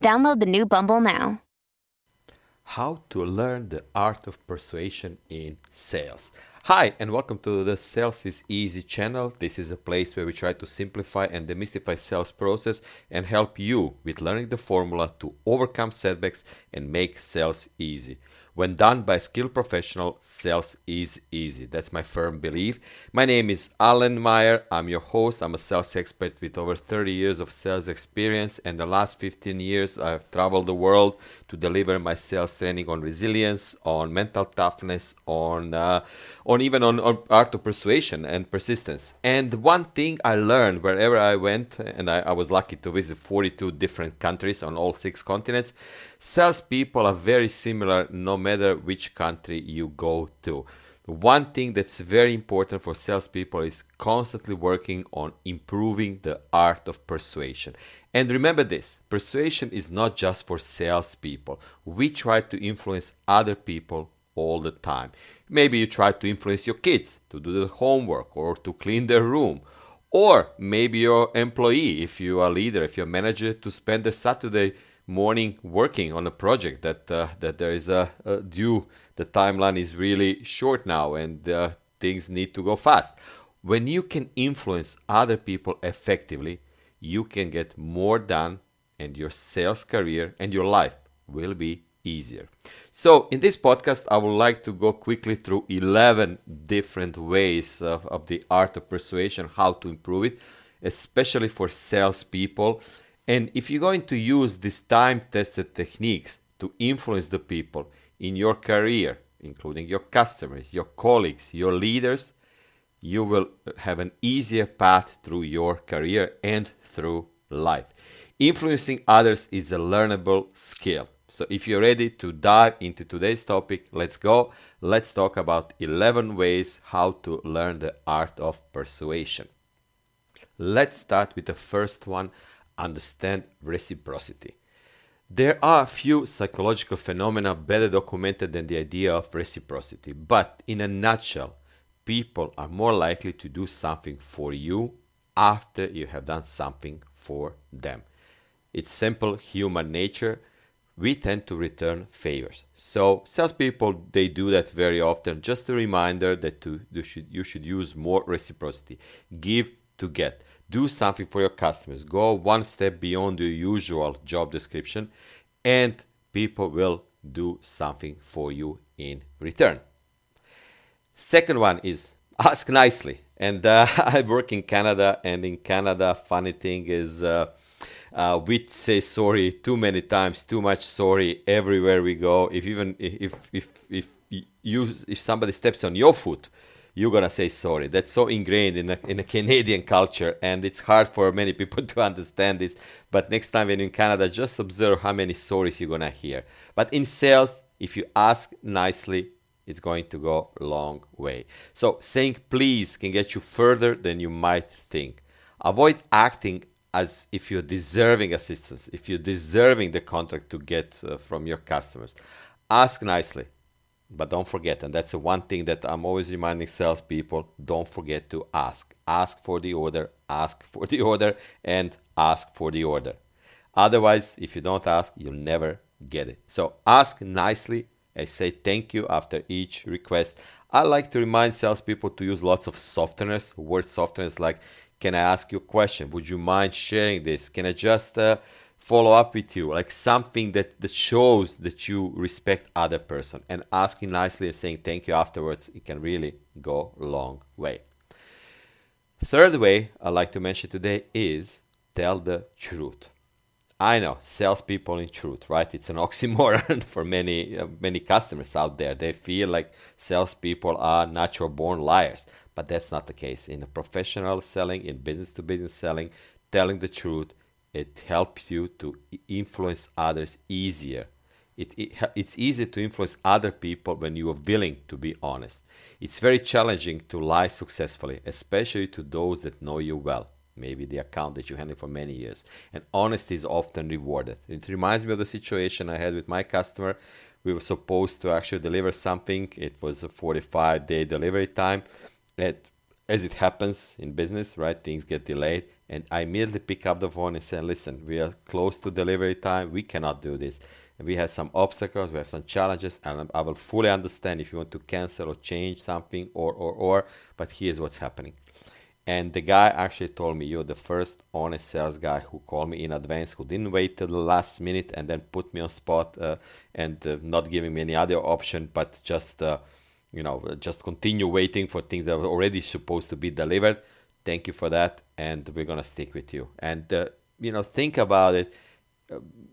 Download the new Bumble now. How to learn the art of persuasion in sales. Hi, and welcome to the Sales is Easy channel. This is a place where we try to simplify and demystify sales process and help you with learning the formula to overcome setbacks and make sales easy. When done by a skilled professional, sales is easy. That's my firm belief. My name is Alan Meyer. I'm your host. I'm a sales expert with over 30 years of sales experience. And the last 15 years, I've traveled the world to deliver my sales training on resilience, on mental toughness, on, uh, on even on, on art of persuasion and persistence. And one thing I learned wherever I went, and I, I was lucky to visit 42 different countries on all six continents, salespeople are very similar no matter which country you go to. One thing that's very important for salespeople is constantly working on improving the art of persuasion. And remember this persuasion is not just for salespeople. We try to influence other people all the time. Maybe you try to influence your kids to do the homework or to clean their room. Or maybe your employee, if you are a leader, if you're a manager, to spend the Saturday morning working on a project that uh, that there is a, a, due the timeline is really short now and uh, things need to go fast. When you can influence other people effectively you can get more done and your sales career and your life will be easier. So in this podcast i would like to go quickly through 11 different ways of, of the art of persuasion how to improve it especially for salespeople and if you're going to use these time tested techniques to influence the people in your career, including your customers, your colleagues, your leaders, you will have an easier path through your career and through life. Influencing others is a learnable skill. So if you're ready to dive into today's topic, let's go. Let's talk about 11 ways how to learn the art of persuasion. Let's start with the first one understand reciprocity. There are few psychological phenomena better documented than the idea of reciprocity, but in a nutshell, people are more likely to do something for you after you have done something for them. It's simple human nature. We tend to return favors. So salespeople they do that very often. Just a reminder that to, you should you should use more reciprocity. Give to get. Do something for your customers. Go one step beyond your usual job description and people will do something for you in return. Second one is ask nicely. And uh, i work in canada and in canada funny thing is uh, uh, we say sorry too many times too much sorry everywhere we go. If even if if if you if somebody steps on your foot you're gonna say sorry. That's so ingrained in a, in a Canadian culture, and it's hard for many people to understand this. But next time when you're in Canada, just observe how many sorries you're gonna hear. But in sales, if you ask nicely, it's going to go a long way. So saying please can get you further than you might think. Avoid acting as if you're deserving assistance, if you're deserving the contract to get uh, from your customers. Ask nicely but don't forget, and that's the one thing that I'm always reminding salespeople don't forget to ask. Ask for the order, ask for the order, and ask for the order. Otherwise, if you don't ask, you'll never get it. So ask nicely. I say thank you after each request. I like to remind salespeople to use lots of softeners. Word softeners like, can I ask you a question? Would you mind sharing this? Can I just uh, follow up with you, like something that, that shows that you respect other person and asking nicely and saying thank you afterwards, it can really go a long way. Third way I like to mention today is tell the truth. I know salespeople in truth, right? It's an oxymoron for many uh, many customers out there. They feel like salespeople are natural born liars, but that's not the case. In professional selling, in business to business selling, telling the truth, it helps you to influence others easier. It, it, it's easy to influence other people when you are willing to be honest. It's very challenging to lie successfully, especially to those that know you well maybe the account that you handle for many years. And honesty is often rewarded. It reminds me of the situation I had with my customer. We were supposed to actually deliver something. It was a 45 day delivery time. It, as it happens in business, right? Things get delayed. And I immediately pick up the phone and say, listen, we are close to delivery time. We cannot do this. We have some obstacles, we have some challenges, and I will fully understand if you want to cancel or change something or, or, or, but here's what's happening and the guy actually told me, You're the first honest sales guy who called me in advance, who didn't wait till the last minute and then put me on spot uh, and uh, not giving me any other option, but just, uh, you know, just continue waiting for things that were already supposed to be delivered. Thank you for that. And we're going to stick with you. And, uh, you know, think about it.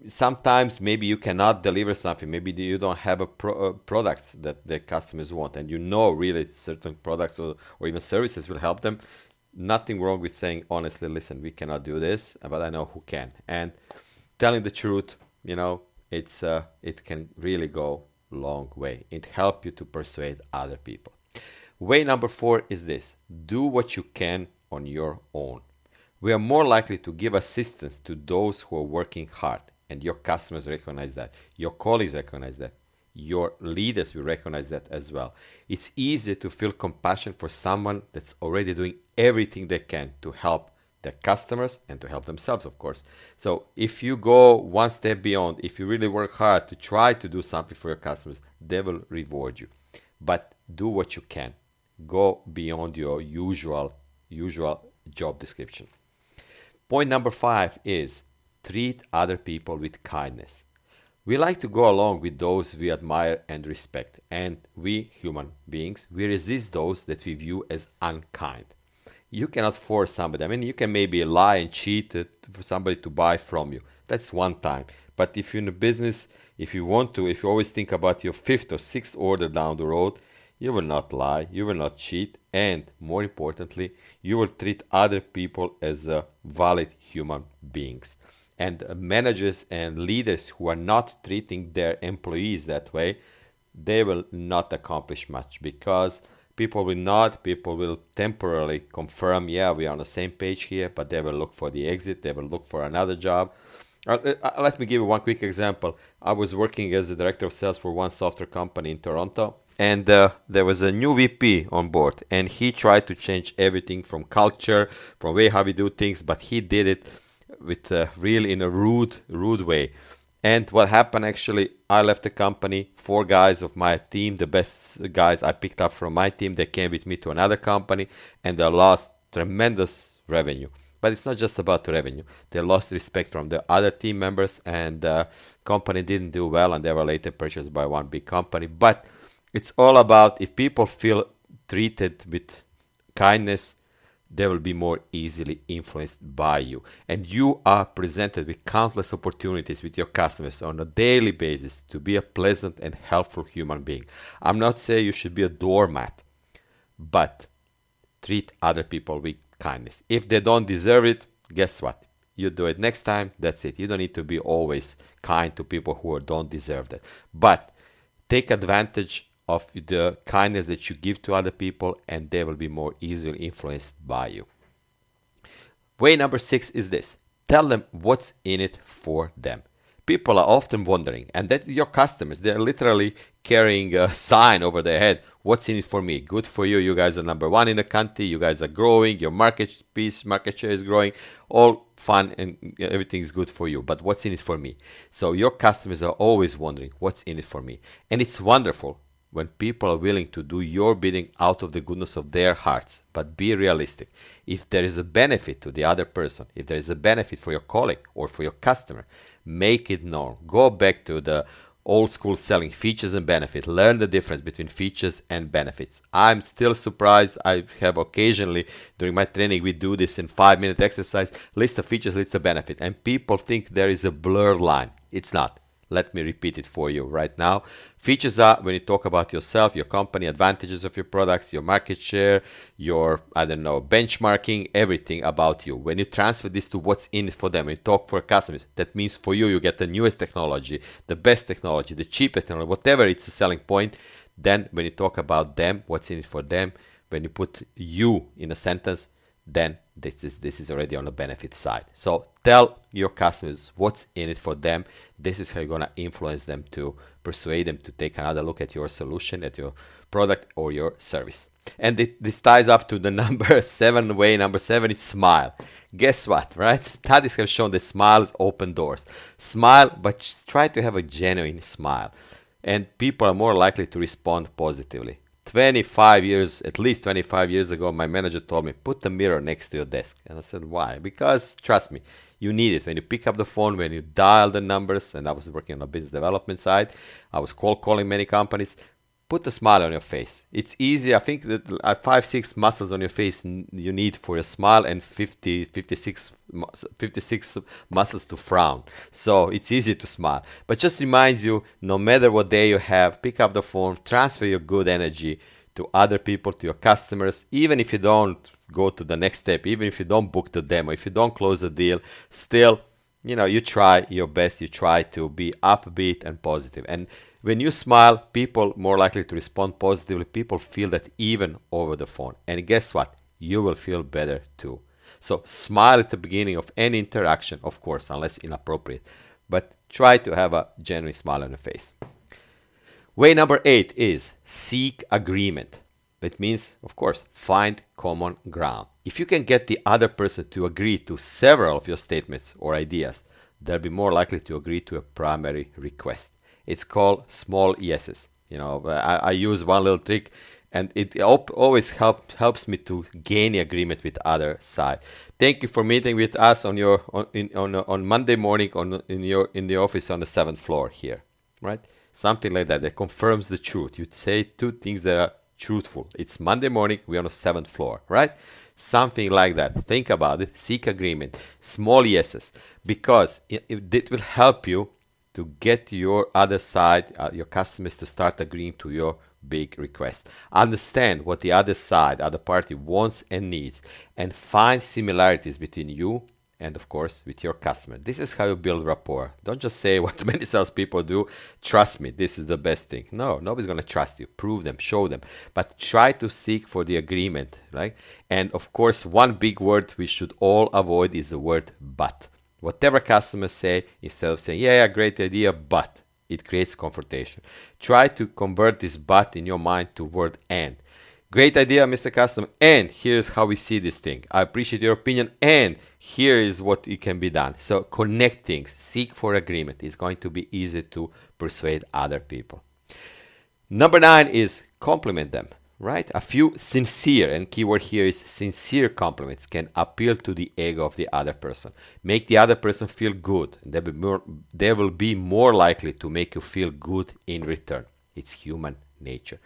Sometimes maybe you cannot deliver something. Maybe you don't have a pro- uh, products that the customers want, and you know really certain products or, or even services will help them nothing wrong with saying honestly listen we cannot do this but i know who can and telling the truth you know it's uh, it can really go long way it help you to persuade other people way number four is this do what you can on your own we are more likely to give assistance to those who are working hard and your customers recognize that your colleagues recognize that your leaders will recognize that as well. It's easier to feel compassion for someone that's already doing everything they can to help their customers and to help themselves, of course. So if you go one step beyond, if you really work hard to try to do something for your customers, they will reward you. But do what you can. Go beyond your usual usual job description. Point number 5 is treat other people with kindness. We like to go along with those we admire and respect, and we, human beings, we resist those that we view as unkind. You cannot force somebody. I mean, you can maybe lie and cheat for somebody to buy from you. That's one time. But if you're in a business, if you want to, if you always think about your fifth or sixth order down the road, you will not lie, you will not cheat, and more importantly, you will treat other people as uh, valid human beings. And managers and leaders who are not treating their employees that way they will not accomplish much because people will not people will temporarily confirm yeah we are on the same page here but they will look for the exit they will look for another job. Uh, uh, let me give you one quick example. I was working as the director of sales for one software company in toronto and uh, there was a new VP on board, and he tried to change everything from culture, from way how we do things, but he did it with uh, real in a rude rude way. And what happened actually i left the company. Four guys of my team the best guys i picked up from my team they came with me to another company and they lost tremendous revenue. But it's not just about revenue. They lost respect from the other team members and the company didn't do well and they were later purchased by one big company. But it's all about if people feel treated with kindness they will be more easily influenced by you. And you are presented with countless opportunities with your customers on a daily basis to be a pleasant and helpful human being. I'm not saying you should be a doormat, but treat other people with kindness. If they don't deserve it, guess what? You do it next time, that's it. You don't need to be always kind to people who don't deserve that. But take advantage of the kindness that you give to other people and they will be more easily influenced by you. Way number six is this tell them what's in it for them. People are often wondering, and that your customers, they're literally carrying a sign over their head. What's in it for me? Good for you. You guys are number one in the country. You guys are growing. Your market piece, market share is growing. All fun and everything is good for you. But what's in it for me? So your customers are always wondering, what's in it for me? And it's wonderful when people are willing to do your bidding out of the goodness of their hearts. But be realistic. If there is a benefit to the other person, if there is a benefit for your colleague or for your customer, make it known. Go back to the old school selling features and benefits. Learn the difference between features and benefits. I'm still surprised. I have occasionally during my training we do this in five minute exercise, list the features, list the benefit. And people think there is a blurred line. It's not. Let me repeat it for you right now. Features are when you talk about yourself, your company, advantages of your products, your market share, your, I don't know, benchmarking, everything about you. When you transfer this to what's in it for them, you talk for customers, that means for you, you get the newest technology, the best technology, the cheapest technology, whatever it's a selling point. Then when you talk about them, what's in it for them, when you put you in a sentence, then this is this is already on the benefit side. So tell your customers what's in it for them. This is how you're going to influence them to persuade them to take another look at your solution at your product or your service. And it, this ties up to the number seven way number seven is smile. Guess what right? Studies have shown that smiles open doors. Smile but try to have a genuine smile. And people are more likely to respond positively 25 years, at least 25 years ago, my manager told me, put a mirror next to your desk. And I said, why? Because trust me, you need it. When you pick up the phone, when you dial the numbers, and I was working on the business development side, I was cold calling many companies put a smile on your face. It's easy. I think that uh, five, six muscles on your face you need for a smile and 50, 56, 56 muscles to frown. So it's easy to smile. But just reminds you, no matter what day you have, pick up the phone, transfer your good energy to other people, to your customers, even if you don't go to the next step, even if you don't book the demo, if you don't close the deal, still, you know, you try your best, you try to be upbeat and positive. And when you smile, people more likely to respond positively. People feel that even over the phone. And guess what? You will feel better too. So smile at the beginning of any interaction, of course, unless inappropriate. But try to have a genuine smile on your face. Way number eight is seek agreement. That means, of course, find common ground. If you can get the other person to agree to several of your statements or ideas, they'll be more likely to agree to a primary request. It's called small yeses. You know, I, I use one little trick, and it always help, helps me to gain agreement with other side. Thank you for meeting with us on your on in, on, on Monday morning on in your in the office on the seventh floor here, right? Something like that that confirms the truth. You say two things that are truthful. It's Monday morning. We're on the seventh floor, right? Something like that. Think about it. Seek agreement. Small yeses, because it, it, it will help you to get your other side, uh, your customers to start agreeing to your big request. Understand what the other side, other party wants and needs, and find similarities between you and, of course, with your customer. This is how you build rapport. Don't just say what many salespeople do. Trust me, this is the best thing. No, nobody's gonna trust you. Prove them, show them, but try to seek for the agreement, right? And of course, one big word we should all avoid is the word but whatever customers say instead of saying, yeah, yeah, great idea, but it creates confrontation. Try to convert this but in your mind to word and. Great idea, Mr. Customer, and here's how we see this thing. I appreciate your opinion, and here is what it can be done. So connect things, seek for agreement. It's going to be easy to persuade other people. Number nine is compliment them right? A few sincere, and keyword here is sincere compliments can appeal to the ego of the other person, make the other person feel good, they will, more, they will be more likely to make you feel good in return. It's human nature.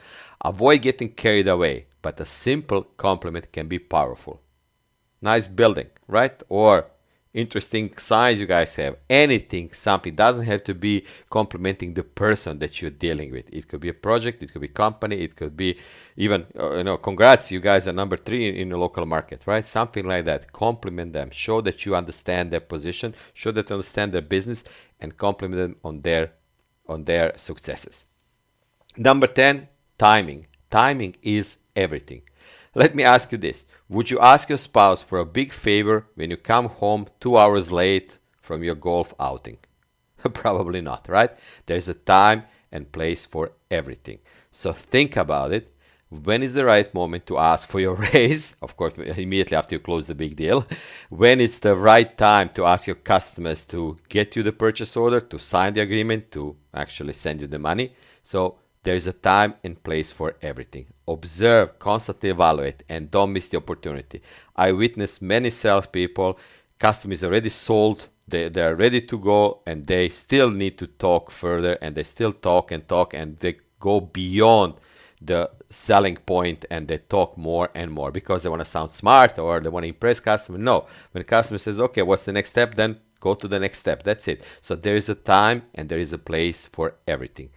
Avoid getting carried away, but a simple compliment can be powerful. Nice building, right? Or interesting signs you guys have anything something doesn't have to be complimenting the person that you're dealing with. It could be a project it could be company it could be even uh, you know congrats you guys are number three in, in the local market right? Something like that. Compliment them. Show that you understand their position show that you understand their business and compliment them on their on their successes. Number 10 timing. Timing is everything. Let me ask you this Would you ask your spouse for a big favor when you come home two hours late from your golf outing? Probably not, right? There's a time and place for everything. So think about it. When is the right moment to ask for your raise? Of course, immediately after you close the big deal. When it's the right time to ask your customers to get you the purchase order, to sign the agreement, to actually send you the money. So There is a time and place for everything. Observe, constantly evaluate, and don't miss the opportunity. I witnessed many salespeople, customers already sold, they, they are ready to go, and they still need to talk further, and they still talk and talk, and they go beyond the selling point and they talk more and more because they want to sound smart or they want to impress customer. No, when customer says, okay, what's the next step? Then go to the next step. That's it. So there is a time and there is a place for everything.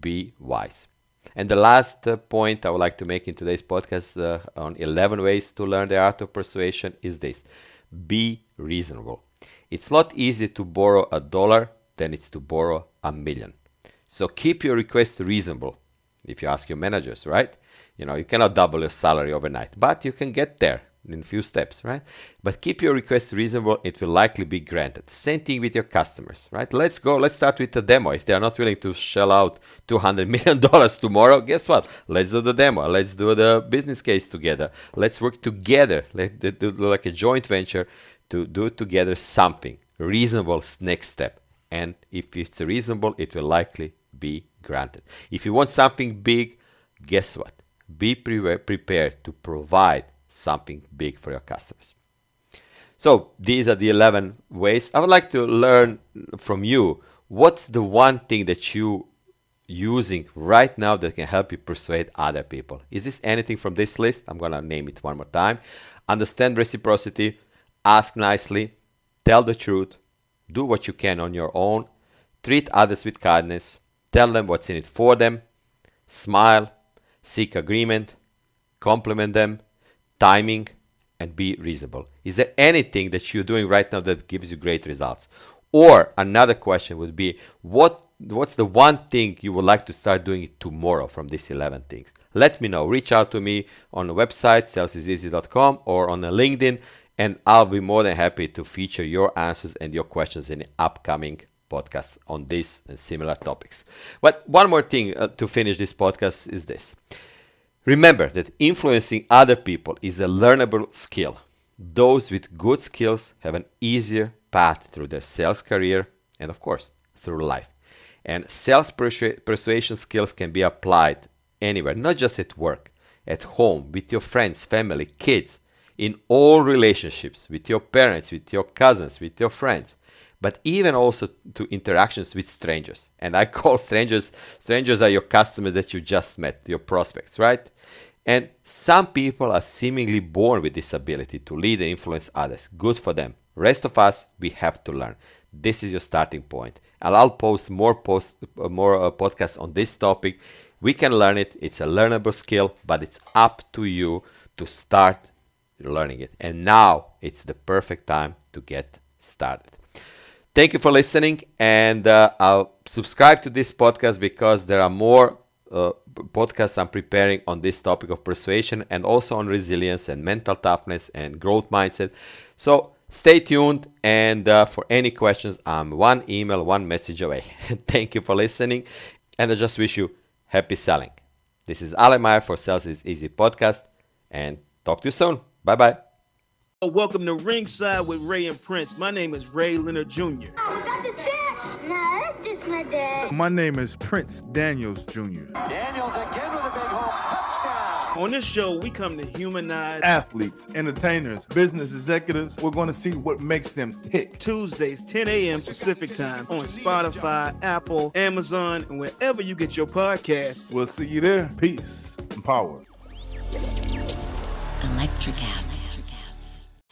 Be wise. And the last uh, point I would like to make in today's podcast uh, on 11 ways to learn the art of persuasion is this be reasonable. It's a lot easier to borrow a dollar than it's to borrow a million. So keep your request reasonable if you ask your managers, right? You know, you cannot double your salary overnight, but you can get there in a few steps, right? But keep your request reasonable, it will likely be granted. Same thing with your customers, right? Let's go, let's start with the demo. If they are not willing to shell out $200 million tomorrow, guess what? Let's do the demo. Let's do the business case together. Let's work together. Let's do like a joint venture to do together something reasonable next step. And if it's reasonable, it will likely be granted. If you want something big, guess what? Be pre- prepared to provide something big for your customers. So these are the 11 ways. I would like to learn from you what's the one thing that you using right now that can help you persuade other people. Is this anything from this list? I'm going to name it one more time. Understand reciprocity, ask nicely, tell the truth, do what you can on your own, treat others with kindness, tell them what's in it for them, smile, seek agreement, compliment them, timing, and be reasonable. Is there anything that you're doing right now that gives you great results? Or another question would be what what's the one thing you would like to start doing tomorrow from these 11 things? Let me know. Reach out to me on the website salesiseasy.com or on the LinkedIn and I'll be more than happy to feature your answers and your questions in the upcoming podcast on this and similar topics. But one more thing uh, to finish this podcast is this. Remember that influencing other people is a learnable skill. Those with good skills have an easier path through their sales career and, of course, through life. And sales persu- persuasion skills can be applied anywhere, not just at work, at home, with your friends, family, kids, in all relationships, with your parents, with your cousins, with your friends but even also to interactions with strangers. And I call strangers, strangers are your customers that you just met, your prospects, right? And some people are seemingly born with this ability to lead and influence others. Good for them. Rest of us, we have to learn. This is your starting point. And I'll post more post, uh, more uh, podcasts on this topic. We can learn it. It's a learnable skill, but it's up to you to start learning it. And now it's the perfect time to get started. Thank you for listening, and uh, I'll subscribe to this podcast because there are more uh, podcasts I'm preparing on this topic of persuasion and also on resilience and mental toughness and growth mindset. So stay tuned, and uh, for any questions, I'm one email, one message away. Thank you for listening, and I just wish you happy selling. This is Ale Meyer for Sales is Easy podcast, and talk to you soon. Bye bye. Welcome to Ringside with Ray and Prince. My name is Ray Leonard Jr. Oh, is that the No, that's just my dad. My name is Prince Daniels Jr. Daniels again with a big home touchdown. On this show, we come to humanize athletes, entertainers, business executives. We're going to see what makes them tick. Tuesdays, 10 a.m. Pacific time on Spotify, Apple, Amazon, and wherever you get your podcasts. We'll see you there. Peace and power. Electric acid.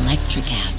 Electric acid.